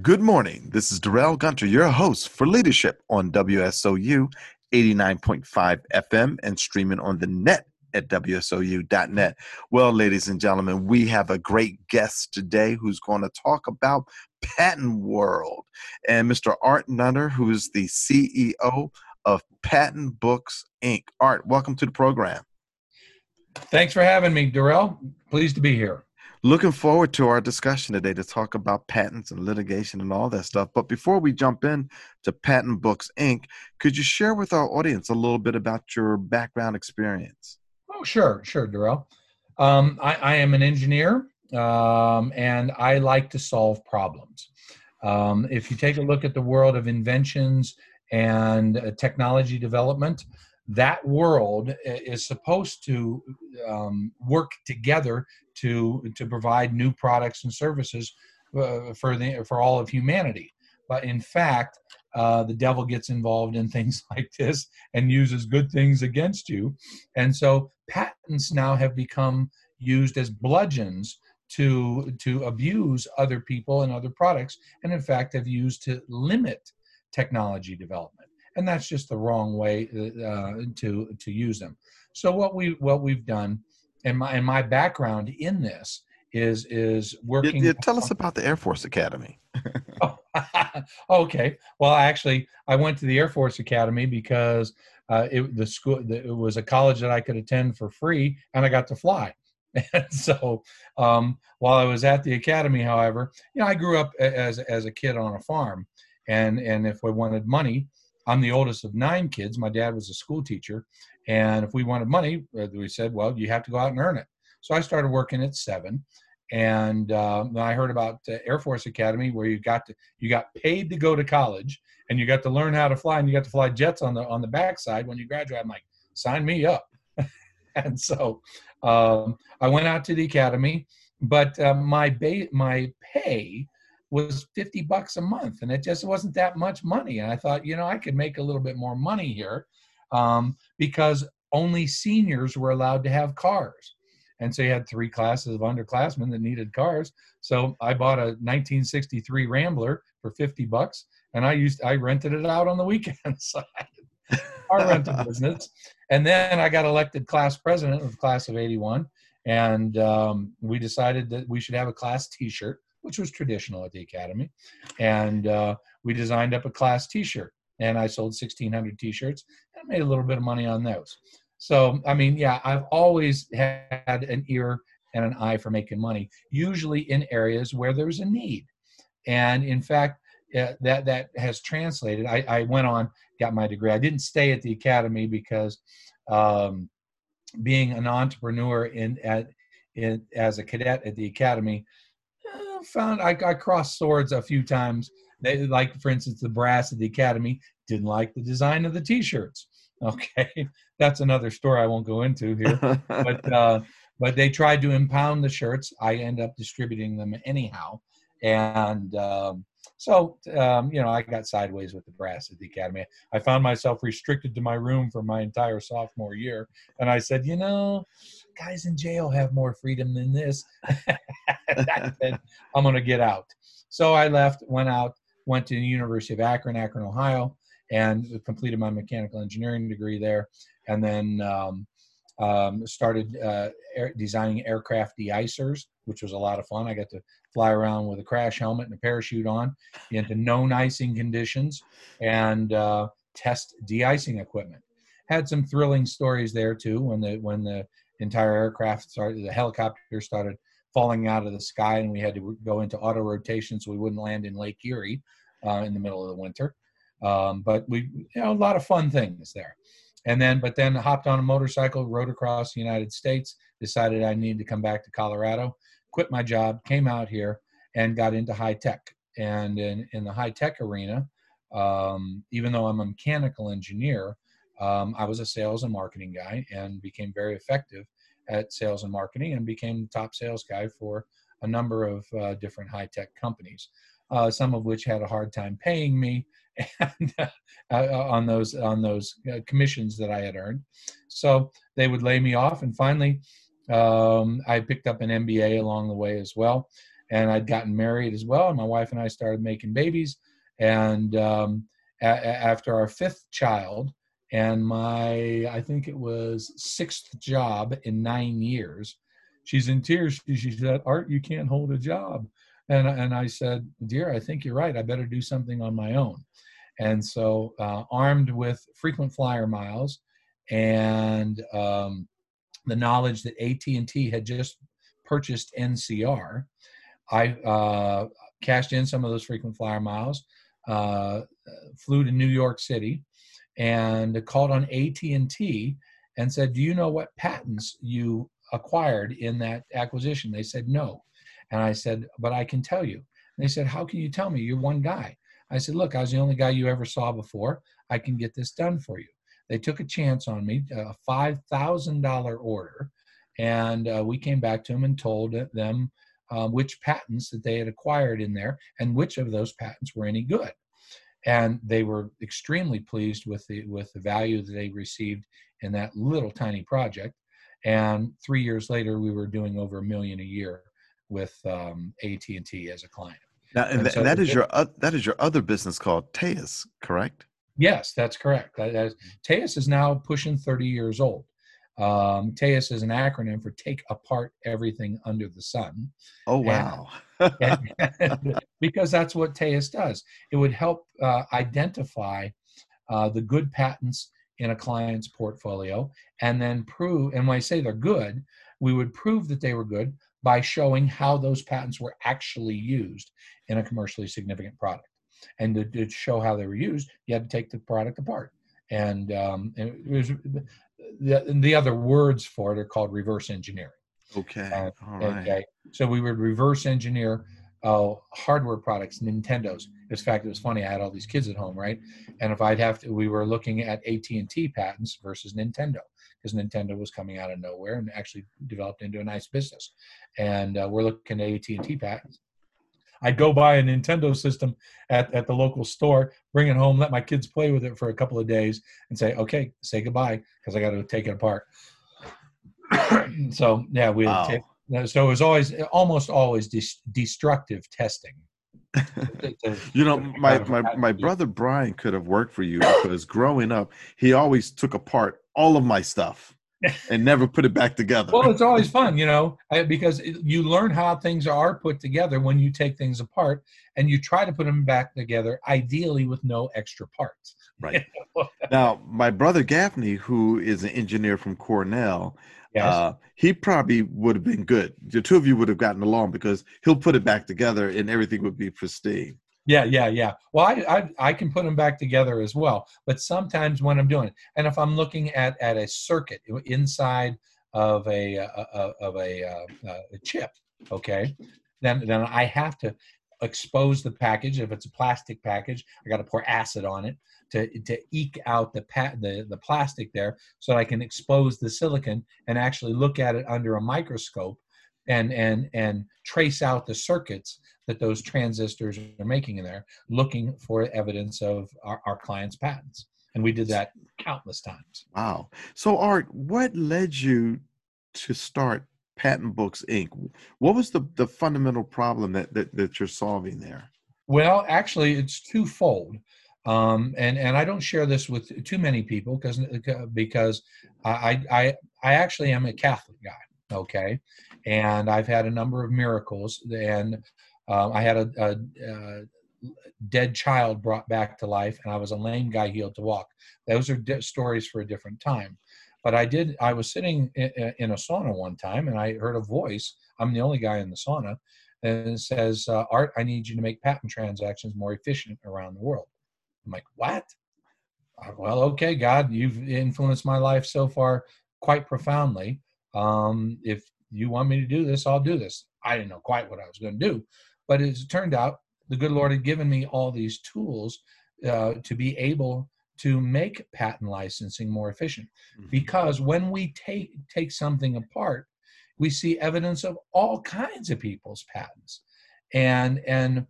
Good morning. This is Darrell Gunter, your host for Leadership on WSOU 89.5 FM and streaming on the net at WSOU.net. Well, ladies and gentlemen, we have a great guest today who's going to talk about Patent World. And Mr. Art Nutter, who is the CEO of Patent Books Inc. Art, welcome to the program. Thanks for having me, Darrell. Pleased to be here. Looking forward to our discussion today to talk about patents and litigation and all that stuff. But before we jump in to Patent Books Inc., could you share with our audience a little bit about your background experience? Oh, sure, sure, Darrell. Um, I, I, am an engineer um, and I like to solve problems. Um, if you take a look at the world of inventions and uh, technology development, that world is supposed to um, work together to to provide new products and services uh, for the for all of humanity. But in fact, uh, the devil gets involved in things like this and uses good things against you, and so patents now have become used as bludgeons to to abuse other people and other products, and in fact have used to limit technology development and that's just the wrong way uh, to to use them. So what we what we've done, and my and my background in this is is working. Tell us about the Air Force Academy. oh, okay. Well, actually, I went to the Air Force Academy because uh, it the school it was a college that I could attend for free, and I got to fly. And so, um, while I was at the academy, however, you know, I grew up as as a kid on a farm, and and if we wanted money, I'm the oldest of nine kids. My dad was a school teacher. And if we wanted money, uh, we said, well, you have to go out and earn it. So I started working at seven. And uh, I heard about uh, Air Force Academy where you got to you got paid to go to college and you got to learn how to fly and you got to fly jets on the on the backside when you graduate. I'm like, sign me up. and so um, I went out to the academy, but uh, my ba- my pay was 50 bucks a month and it just wasn't that much money and i thought you know i could make a little bit more money here um, because only seniors were allowed to have cars. And so you had three classes of underclassmen that needed cars. So i bought a 1963 rambler for 50 bucks and i used i rented it out on the weekends our rental business. And then i got elected class president of class of 81 and um, we decided that we should have a class t-shirt which was traditional at the academy. And uh, we designed up a class T-shirt, and I sold 1,600 T-shirts and made a little bit of money on those. So, I mean, yeah, I've always had an ear and an eye for making money, usually in areas where there's a need. And in fact, uh, that that has translated. I, I, went on, got my degree. I didn't stay at the academy because um, being an entrepreneur in at in, as a cadet at the academy found I, I crossed swords a few times. They like, for instance, the brass at the academy didn't like the design of the T-shirts. Okay, that's another story I won't go into here. but uh, but they tried to impound the shirts. I end up distributing them anyhow, and um, so um, you know I got sideways with the brass at the academy. I found myself restricted to my room for my entire sophomore year, and I said, you know, guys in jail have more freedom than this. I said, I'm going to get out. So I left, went out, went to the University of Akron, Akron, Ohio, and completed my mechanical engineering degree there. And then um, um, started uh, air, designing aircraft de-icers, which was a lot of fun. I got to fly around with a crash helmet and a parachute on into known icing conditions and uh, test de-icing equipment. Had some thrilling stories there too when the when the entire aircraft started, the helicopter started falling out of the sky, and we had to go into auto rotation so we wouldn't land in Lake Erie uh, in the middle of the winter. Um, but we, you know, a lot of fun things there. And then, but then hopped on a motorcycle, rode across the United States, decided I needed to come back to Colorado, quit my job, came out here, and got into high tech. And in, in the high tech arena, um, even though I'm a mechanical engineer, um, I was a sales and marketing guy and became very effective at sales and marketing and became top sales guy for a number of uh, different high tech companies, uh, some of which had a hard time paying me and, uh, uh, on those on those uh, commissions that I had earned. So they would lay me off, and finally, um, I picked up an MBA along the way as well. and I'd gotten married as well. And my wife and I started making babies. And um, a- after our fifth child, and my I think it was sixth job in nine years, she's in tears. She said, "Art, you can't hold a job." And and I said, "Dear, I think you're right. I better do something on my own." And so, uh, armed with frequent flyer miles and um, the knowledge that AT&T had just purchased NCR, I uh, cashed in some of those frequent flyer miles, uh, flew to New York City, and called on AT&T and said, "Do you know what patents you acquired in that acquisition?" They said, "No," and I said, "But I can tell you." And they said, "How can you tell me? You're one guy." I said, "Look, I was the only guy you ever saw before. I can get this done for you." They took a chance on me, a five thousand dollar order, and uh, we came back to them and told them uh, which patents that they had acquired in there and which of those patents were any good. And they were extremely pleased with the with the value that they received in that little tiny project. And three years later, we were doing over a million a year with um, AT and T as a client. Now, and, and th- so that is it, your uh, that is your other business called TAEUS, correct? Yes, that's correct. That, TAEUS is now pushing 30 years old. Um, TAEUS is an acronym for Take Apart Everything Under the Sun. Oh, wow. and, because that's what TAEUS does. It would help uh, identify uh, the good patents in a client's portfolio and then prove, and when I say they're good, we would prove that they were good by showing how those patents were actually used in a commercially significant product and to, to, show how they were used, you had to take the product apart. And, um, and was the, the other words for it are called reverse engineering. Okay. Uh, All right. Okay. So we would reverse engineer uh, hardware products, Nintendos. In fact, it was funny. I had all these kids at home, right? And if I'd have to, we were looking at AT and T patents versus Nintendo because Nintendo was coming out of nowhere and actually developed into a nice business. And uh, we're looking at AT and T patents. I'd go buy a Nintendo system at, at the local store, bring it home, let my kids play with it for a couple of days, and say, okay, say goodbye because I got to take it apart. so yeah, we wow. Oh. take, so it was always almost always de- destructive testing. you know, my, my, my brother Brian could have worked for you because growing up, he always took apart all of my stuff and never put it back together. well, it's always fun, you know, because you learn how things are put together when you take things apart and you try to put them back together, ideally with no extra parts. Right. now, my brother Gaffney, who is an engineer from Cornell, yes. uh, he probably would have been good. The two of you would have gotten along because he'll put it back together and everything would be pristine. Yeah, yeah, yeah. Well, I, I, I can put them back together as well. But sometimes when I'm doing it, and if I'm looking at at a circuit inside of a, a of a, a, a chip, okay, then then I have to expose the package. If it's a plastic package, I got to pour acid on it to to eke out the pa- the the plastic there, so I can expose the silicon and actually look at it under a microscope and and and trace out the circuits that those transistors are making in there, looking for evidence of our, our clients' patents. And we did that countless times. Wow. So, Art, what led you to start Patent Books Inc.? What was the, the fundamental problem that, that, that you're solving there? Well, actually, it's twofold. Um, and and I don't share this with too many people because because I I I actually am a Catholic guy, okay, and I've had a number of miracles, and um, I had a, a, a, dead child brought back to life, and I was a lame guy healed to walk. Those are di- stories for a different time. But I did. I was sitting in, in, a sauna one time, and I heard a voice. I'm the only guy in the sauna, and it says, uh, "Art, I need you to make patent transactions more efficient around the world." I'm like, "What?" Uh, well, okay, God, you've influenced my life so far quite profoundly. Um, if you want me to do this, I'll do this. I didn't know quite what I was going to do, but as it turned out, the good Lord had given me all these tools uh, to be able to make patent licensing more efficient. Mm-hmm. Because when we take take something apart, we see evidence of all kinds of people's patents, and and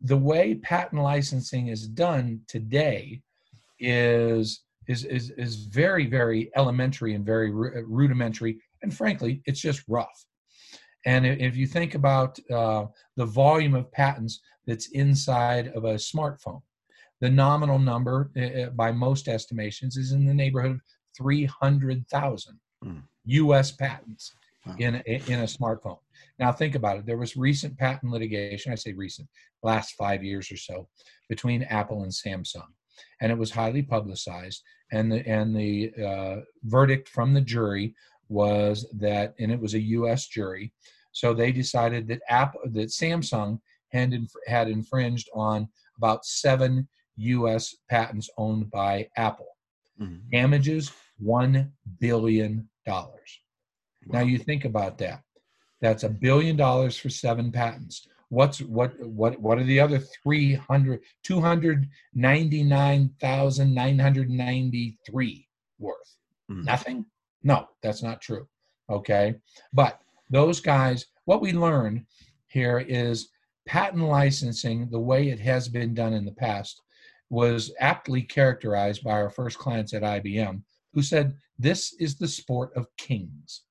the way patent licensing is done today is is is, is very very elementary and very rudimentary, and frankly, it's just rough And if you think about uh, the volume of patents that's inside of a smartphone, the nominal number, uh, by most estimations, is in the neighborhood of 300,000 mm. U.S. patents wow. in, a, in a smartphone. Now, think about it. There was recent patent litigation, I say recent, last five years or so, between Apple and Samsung. And it was highly publicized. And the, and the uh, verdict from the jury was that, and it was a U.S. jury, so they decided that Apple, that Samsung had, had infringed on about seven U.S. patents owned by Apple. Mm-hmm. Damages one billion dollars. Wow. Now you think about that. That's a billion dollars for seven patents. What's what what what are the other 300 299,993 worth? Mm-hmm. Nothing? No, that's not true. Okay? But those guys, what we learn here is patent licensing, the way it has been done in the past, was aptly characterized by our first clients at IBM, who said, This is the sport of kings.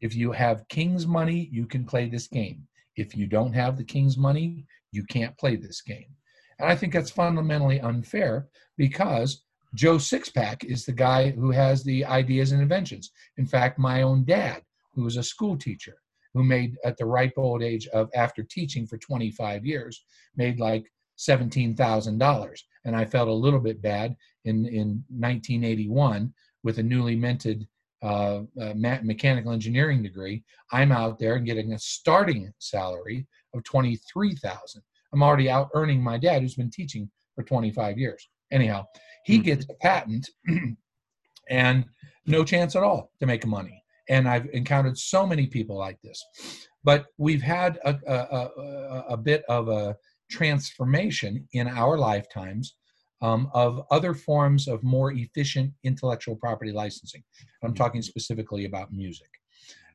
If you have king's money, you can play this game. If you don't have the king's money, you can't play this game. And I think that's fundamentally unfair because Joe Sixpack is the guy who has the ideas and inventions. In fact, my own dad who was a school teacher who made at the ripe old age of after teaching for 25 years made like $17,000 and I felt a little bit bad in in 1981 with a newly minted uh, uh, mechanical engineering degree. I'm out there and getting a starting salary of 23,000 I'm already out earning my dad who's been teaching for 25 years. Anyhow he mm-hmm. gets a patent and no chance at all to make money and I've encountered so many people like this. But we've had a, a, a, a bit of a transformation in our lifetimes um, of other forms of more efficient intellectual property licensing. I'm talking specifically about music.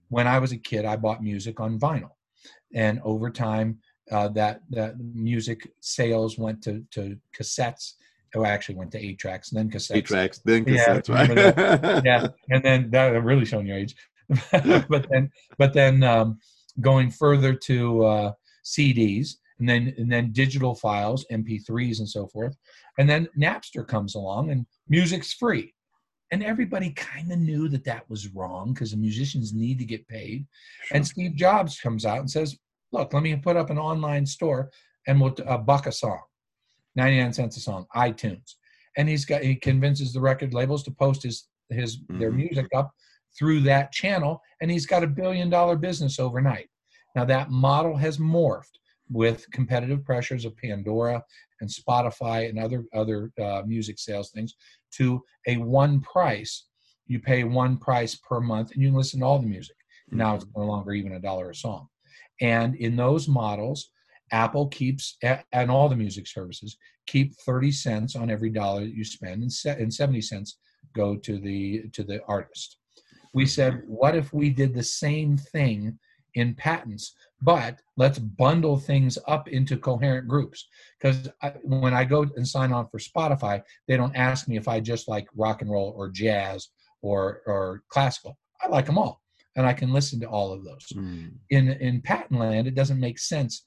When I was a kid, I bought music on vinyl, and over time, uh, that that music sales went to to cassettes Oh, I actually went to eight tracks, and then cassettes. Eight tracks, then cassettes, yeah, right? yeah, and then that really showing your age. but then, but then um, going further to uh, CDs, and then and then digital files, MP3s, and so forth, and then Napster comes along, and music's free, and everybody kind of knew that that was wrong because the musicians need to get paid, sure. and Steve Jobs comes out and says, "Look, let me put up an online store, and we'll a buck a song." 99 cents a song, iTunes. And he's got he convinces the record labels to post his his mm-hmm. their music up through that channel and he's got a billion dollar business overnight. Now that model has morphed with competitive pressures of Pandora and Spotify and other other uh, music sales things to a one price. You pay one price per month and you can listen to all the music. Mm-hmm. Now it's no longer even a dollar a song. And in those models, Apple keeps, and all the music services keep 30 cents on every dollar that you spend, and 70 cents go to the to the artist. We said, what if we did the same thing in patents, but let's bundle things up into coherent groups? Because when I go and sign on for Spotify, they don't ask me if I just like rock and roll or jazz or or classical. I like them all, and I can listen to all of those. Mm. In in patent land, it doesn't make sense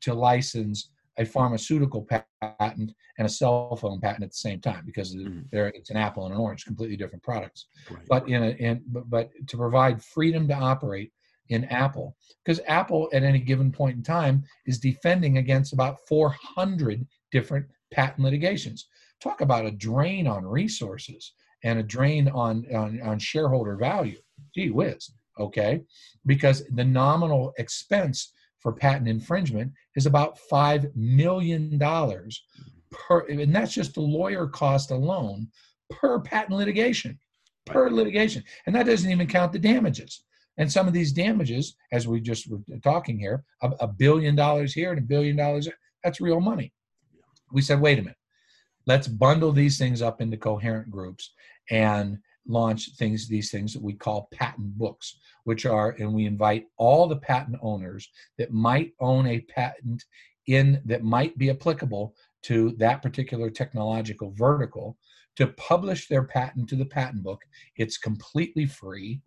to license a pharmaceutical patent and a cell phone patent at the same time because mm-hmm. there it's an apple and an orange, completely different products. Right. But in a in but, but to provide freedom to operate in Apple, because Apple at any given point in time is defending against about 400 different patent litigations. Talk about a drain on resources and a drain on on, on shareholder value. Gee whiz, okay? Because the nominal expense for patent infringement is about $5 million per, and that's just the lawyer cost alone per patent litigation, per litigation. And that doesn't even count the damages. And some of these damages, as we just were talking here, a, a billion dollars here and a billion dollars, that's real money. We said, wait a minute, let's bundle these things up into coherent groups and launch things these things that we call patent books which are and we invite all the patent owners that might own a patent in that might be applicable to that particular technological vertical to publish their patent to the patent book. It's completely free.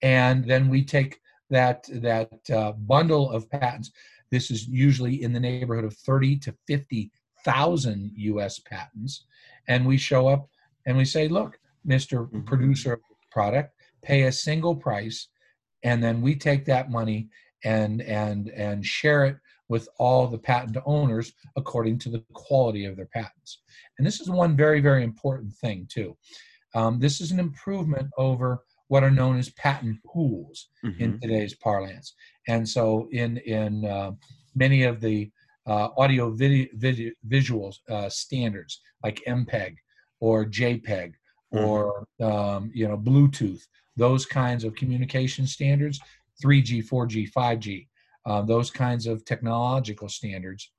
And then we take that that uh, bundle of patents, this is usually in the neighborhood of 30 to 50,000 US patents. And we show up and we say, look, mister mm-hmm. Producer of the product, pay a single price. And then we take that money and and and share it with all the patent owners according to the quality of their patents. And this is one very, very important thing, too. Um, this is an improvement over what are known as patent pools mm-hmm. in today's parlance. And so, in in uh, many of the uh, audio video, video visual uh, standards like MPEG or JPEG. Or um, you know Bluetooth, those kinds of communication standards, 3G, 4G, 5G, uh, those kinds of technological standards.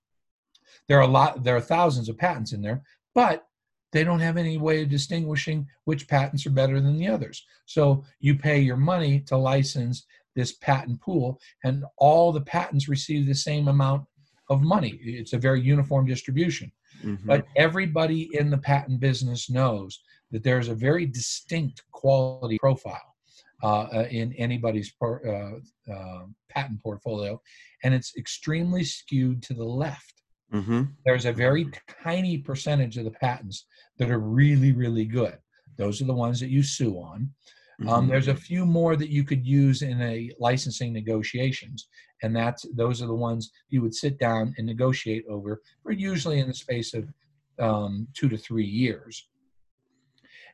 There are a lot. There are thousands of patents in there, but they don't have any way of distinguishing which patents are better than the others. So you pay your money to license this patent pool, and all the patents receive the same amount of money. It's a very uniform distribution. Mm-hmm. But everybody in the patent business knows that there's a very distinct quality profile uh, uh in anybody's uh, uh, patent portfolio, and it's extremely skewed to the left. Mm-hmm. There's a very tiny percentage of the patents that are really, really good. Those are the ones that you sue on. Um, mm-hmm. Um, there's a few more that you could use in a licensing negotiations, and that's those are the ones you would sit down and negotiate over, for usually in the space of um, two to three years.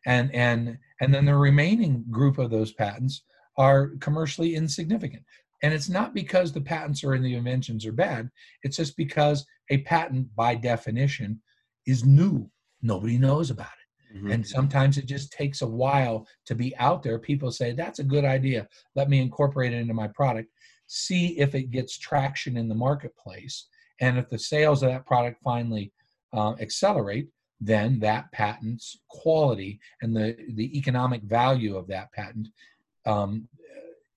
And and and then the remaining group of those patents are commercially insignificant. And it's not because the patents or the inventions are bad. It's just because a patent, by definition, is new. Nobody knows about it. Mm-hmm. And sometimes it just takes a while to be out there. People say, that's a good idea. Let me incorporate it into my product. See if it gets traction in the marketplace. And if the sales of that product finally uh, accelerate, then that patent's quality and the, the economic value of that patent um,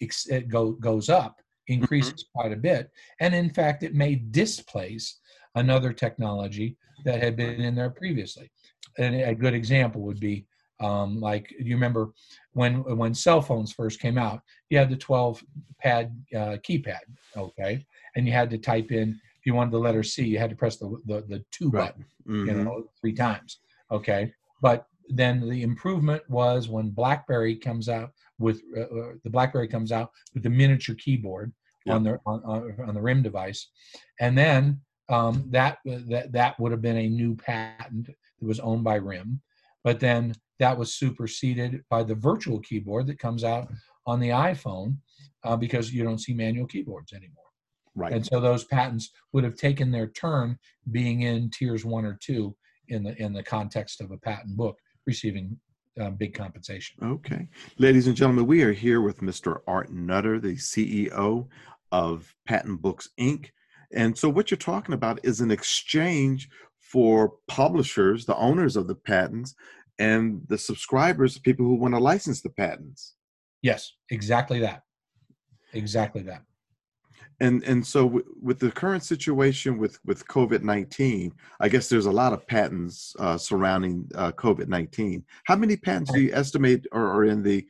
it go, goes up, increases mm-hmm. quite a bit. And in fact, it may displace another technology that had been in there previously. And a good example would be um, like you remember when when cell phones first came out, you had the 12 pad uh, keypad, okay, and you had to type in if you wanted the letter C, you had to press the the, the two right. button, mm-hmm. you know, three times, okay. But then the improvement was when BlackBerry comes out with uh, uh, the BlackBerry comes out with the miniature keyboard yep. on the on, on, the RIM device, and then um, that that that would have been a new patent that was owned by RIM, but then that was superseded by the virtual keyboard that comes out on the iPhone uh, because you don't see manual keyboards anymore. Right. And so those patents would have taken their turn being in tiers one or two in the in the context of a patent book receiving uh, big compensation. Okay. Ladies and gentlemen, we are here with Mr. Art Nutter, the CEO of Patent Books Inc. And so, what you're talking about is an exchange for publishers, the owners of the patents, and the subscribers, the people who want to license the patents. Yes, exactly that. Exactly that and and so w- with the current situation with with covid-19 i guess there's a lot of patents uh, surrounding uh, covid-19 how many patents do you estimate are, are in the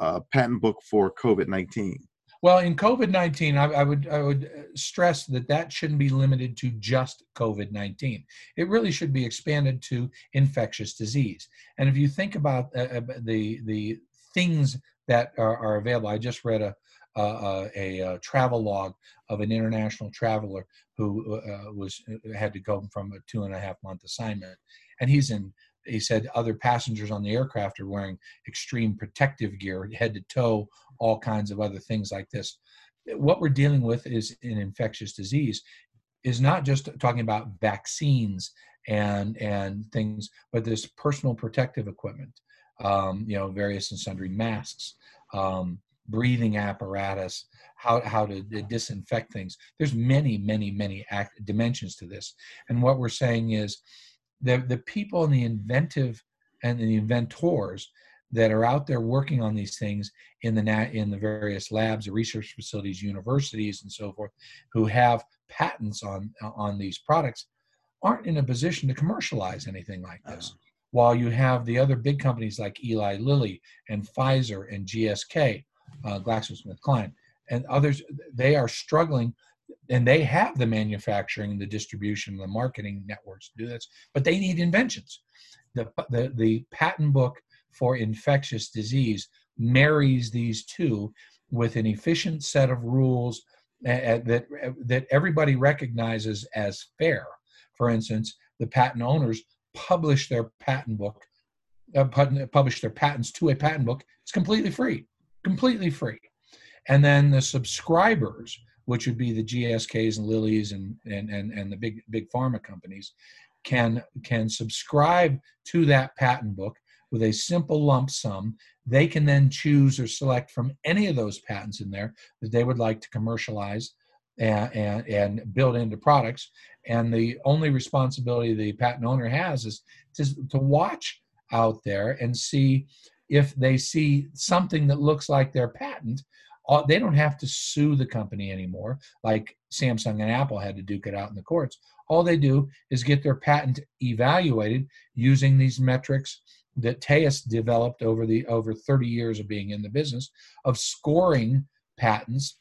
uh, patent book for covid-19 well in covid-19 I, I, would i would uh, stress that that shouldn't be limited to just covid-19 it really should be expanded to infectious disease. And if you think about uh, uh, the the things that are, are available i just read a uh, a, a, travel log of an international traveler who uh, was uh, had to go from a two and a half month assignment, and he's in. He said other passengers on the aircraft are wearing extreme protective gear, head to toe, all kinds of other things like this. What we're dealing with is an infectious disease, is not just talking about vaccines and and things, but this personal protective equipment, um, you know, various and sundry masks, um, breathing apparatus, how, how to disinfect things. There's many, many, many act, dimensions to this. And what we're saying is the, the people and the inventive and the inventors that are out there working on these things in the nat- in the various labs, the research facilities, universities, and so forth, who have patents on on these products, aren't in a position to commercialize anything like this. Uh-huh. While you have the other big companies like Eli Lilly and Pfizer and GSK uh, GlaxoSmithKline, and others they are struggling and they have the manufacturing the distribution the marketing networks to do this but they need inventions the, the, the patent book for infectious disease marries these two with an efficient set of rules that that everybody recognizes as fair. For instance, the patent owners publish their patent book, uh, publish their patents to a patent book. It's completely free, completely free. And then the subscribers, which would be the GSKs and Lilly's and and and, and the big big pharma companies, can can subscribe to that patent book with a simple lump sum they can then choose or select from any of those patents in there that they would like to commercialize and, and, and build into products and the only responsibility the patent owner has is to, to watch out there and see if they see something that looks like their patent uh, they don't have to sue the company anymore like samsung and apple had to duke it out in the courts all they do is get their patent evaluated using these metrics that TAEUS developed over the over 30 years of being in the business of scoring patents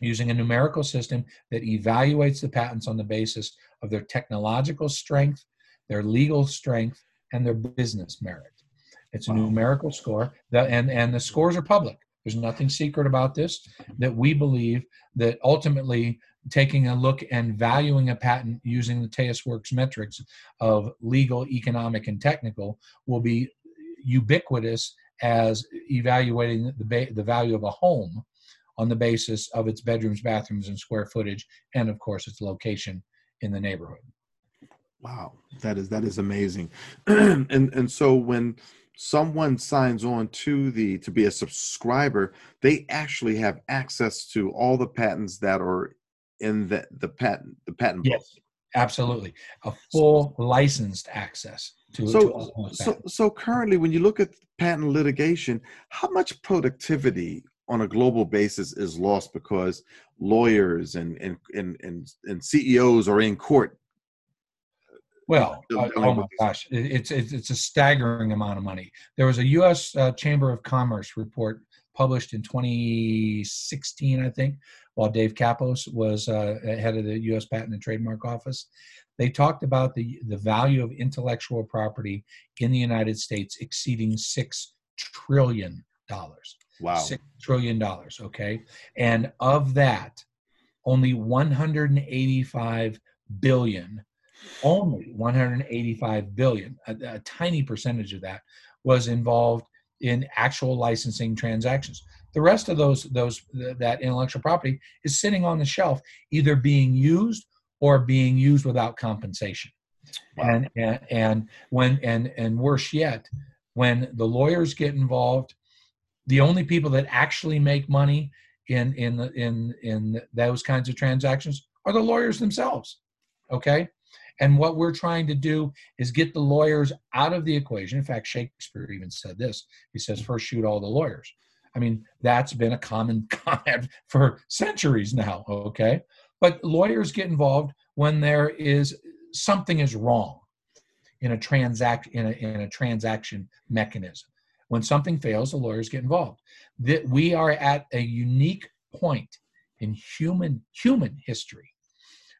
using a numerical system that evaluates the patents on the basis of their technological strength, their legal strength, and their business merit. It's a wow. numerical score, that, and and the scores are public. There's nothing secret about this. That we believe that ultimately taking a look and valuing a patent using the TAEUS Works metrics of legal, economic, and technical will be ubiquitous as evaluating the, ba- the value of a home on the basis of its bedrooms, bathrooms, and square footage, and of course its location in the neighborhood. Wow, that is that is amazing. and and so when someone signs on to the to be a subscriber, they actually have access to all the patents that are in the the patent the patent yes book. absolutely a full licensed access to so to so so currently when you look at patent litigation how much productivity on a global basis is lost because lawyers and and and and, and CEOs are in court well, uh, oh my gosh, it's, it's, it's a staggering amount of money. There was a U.S. Uh, Chamber of Commerce report published in 2016, I think, while Dave Kappos was uh, head of the U.S. Patent and Trademark Office. They talked about the, the value of intellectual property in the United States exceeding six trillion dollars. Wow, six trillion dollars. Okay, and of that, only 185 billion, only 185 billion, a, a tiny percentage of that was involved in actual licensing transactions. The rest of those those that intellectual property is sitting on the shelf, either being used or being used without compensation. Wow. And, and and when and and worse yet, when the lawyers get involved, the only people that actually make money in in in in those kinds of transactions are the lawyers themselves. Okay, and what we're trying to do is get the lawyers out of the equation. In fact, Shakespeare even said this. He says, first shoot all the lawyers. I mean, that's been a common comment for centuries now, okay? But lawyers get involved when there is something is wrong in a transact in a, in a transaction mechanism. When something fails, the lawyers get involved. That we are at a unique point in human human history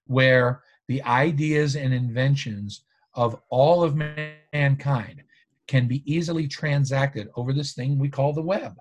where the ideas and inventions of all of mankind can be easily transacted over this thing we call the web.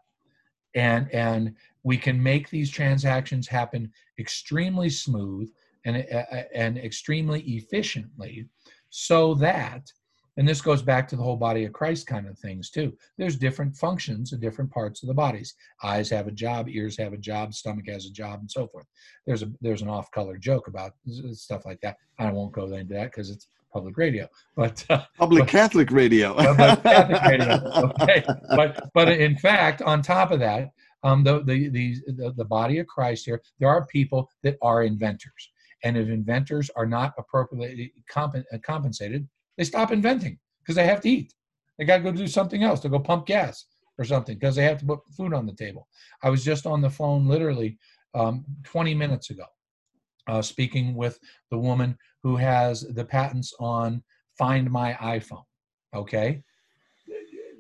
And and we can make these transactions happen extremely smooth and uh, uh, and extremely efficiently so that and this goes back to the whole body of Christ kind of things too. There's different functions of different parts of the bodies. Eyes have a job, ears have a job, stomach has a job, and so forth. There's a there's an off-color joke about stuff like that. I won't go into that because it's public radio, but uh, public but, Catholic radio. Catholic radio. Okay, but but in fact, on top of that, um, the, the the the the body of Christ here, there are people that are inventors, and if inventors are not appropriately comp- compensated, they stop inventing because they have to eat. They got to go do something else. To go pump gas or something because they have to put food on the table. I was just on the phone literally um, 20 minutes ago, uh, speaking with the woman who has the patents on Find My iPhone. Okay,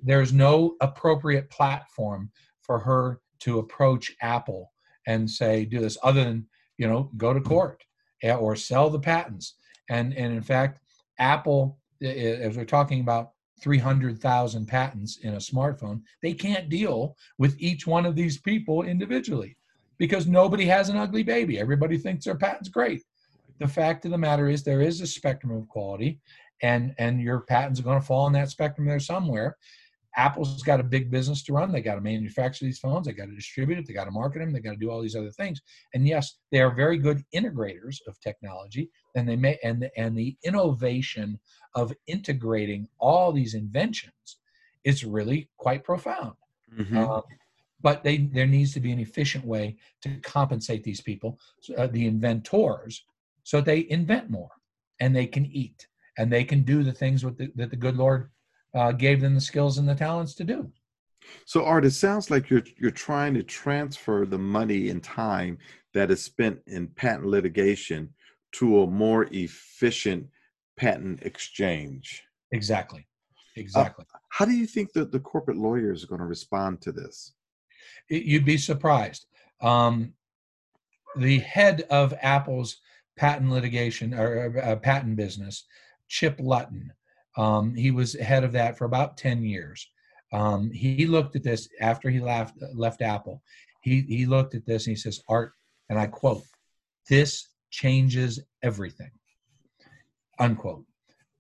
there's no appropriate platform for her to approach Apple and say do this other than you know go to court eh, or sell the patents and and in fact apple as we're talking about 300,000 patents in a smartphone they can't deal with each one of these people individually because nobody has an ugly baby. Everybody thinks their patent's great. The fact of the matter is there is a spectrum of quality and and your patents are going to fall in that spectrum there somewhere Apple's got a big business to run. They got to manufacture these phones. They got to distribute it. They got to market them. They got to do all these other things. And yes, they are very good integrators of technology. And they may and the, and the innovation of integrating all these inventions is really quite profound. Mm-hmm. Uh, but they, there needs to be an efficient way to compensate these people, uh, the inventors, so they invent more and they can eat and they can do the things the, that the good Lord uh, gave them the skills and the talents to do. So, Art, it sounds like you're you're trying to transfer the money and time that is spent in patent litigation to a more efficient patent exchange. Exactly. Exactly. Uh, how do you think that the corporate lawyers are going to respond to this? You'd be surprised. Um, the head of Apple's patent litigation or uh, patent business, Chip Lutton, um, he was head of that for about 10 years. Um, he looked at this after he left, left Apple. He, he looked at this and he says, Art, and I quote, this changes everything, unquote.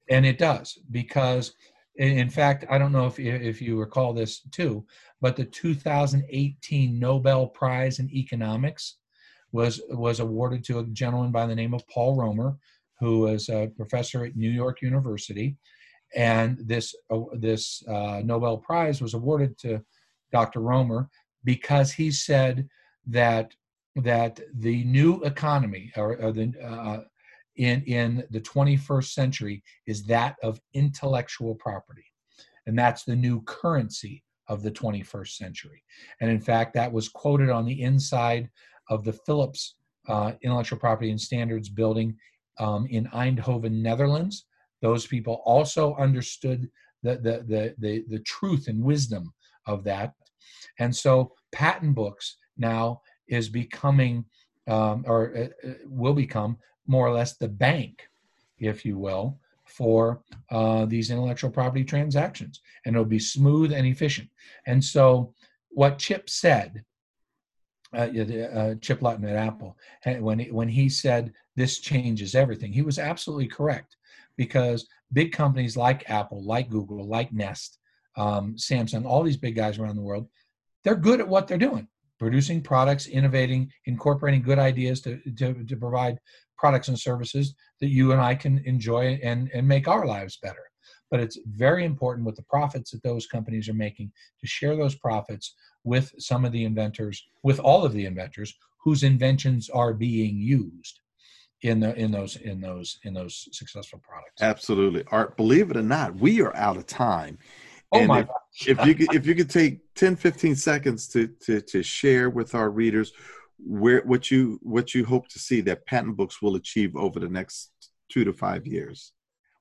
And it does because, in fact, I don't know if, if you recall this too, but the 2018 Nobel Prize in Economics was, was awarded to a gentleman by the name of Paul Romer, who was a professor at New York University and this uh, this uh, Nobel Prize was awarded to Dr. Romer because he said that that the new economy or, or the uh, in in the 21st century is that of intellectual property, and that's the new currency of the 21st century. And in fact, that was quoted on the inside of the Philips uh, Intellectual Property and Standards building um, in Eindhoven, Netherlands, those people also understood the, the, the, the, the truth and wisdom of that. And so patent books now is becoming, um, or uh, uh, will become more or less the bank, if you will, for uh, these intellectual property transactions. And it'll be smooth and efficient. And so what Chip said, uh, uh, Chip Lutton at Apple, when he, when he said this changes everything, he was absolutely correct because big companies like Apple, like Google, like Nest, um, Samsung, all these big guys around the world, they're good at what they're doing producing products, innovating, incorporating good ideas to, to, to provide products and services that you and I can enjoy and, and make our lives better. But it's very important with the profits that those companies are making to share those profits with some of the inventors, with all of the inventors whose inventions are being used in the in those in those in those successful products. Absolutely, Art. Believe it or not, we are out of time. Oh and my! If, if you could, if you could take 10, 15 seconds to to to share with our readers where what you what you hope to see that patent books will achieve over the next two to five years.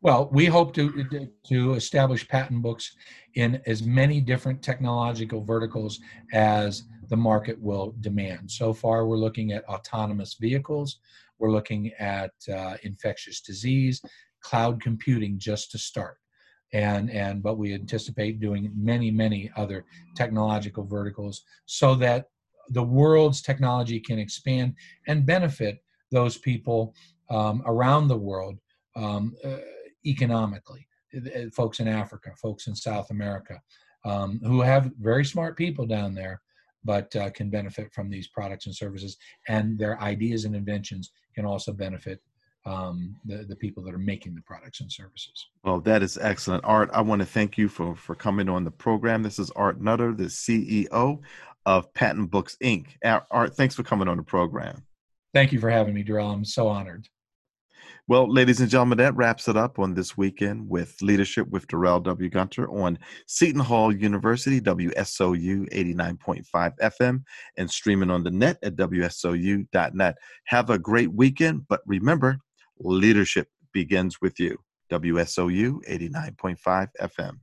Well, we hope to to establish patent books in as many different technological verticals as the market will demand. So far, we're looking at autonomous vehicles. We're looking at uh, infectious disease, cloud computing just to start. And, and but we anticipate doing many many other technological verticals so that the world's technology can expand and benefit those people um, around the world um, uh, economically folks in africa folks in south america um, who have very smart people down there but uh, can benefit from these products and services and their ideas and inventions can also benefit um, the, the people that are making the products and services. Well, that is excellent. Art, I want to thank you for, for coming on the program. This is Art Nutter, the CEO of Patent Books Inc. Art, thanks for coming on the program. Thank you for having me, Darrell. I'm so honored. Well, ladies and gentlemen, that wraps it up on this weekend with Leadership with Darrell W. Gunter on Seton Hall University, WSOU 89.5 FM, and streaming on the net at WSOU.net. Have a great weekend, but remember, leadership begins with you. WSOU 89.5 FM.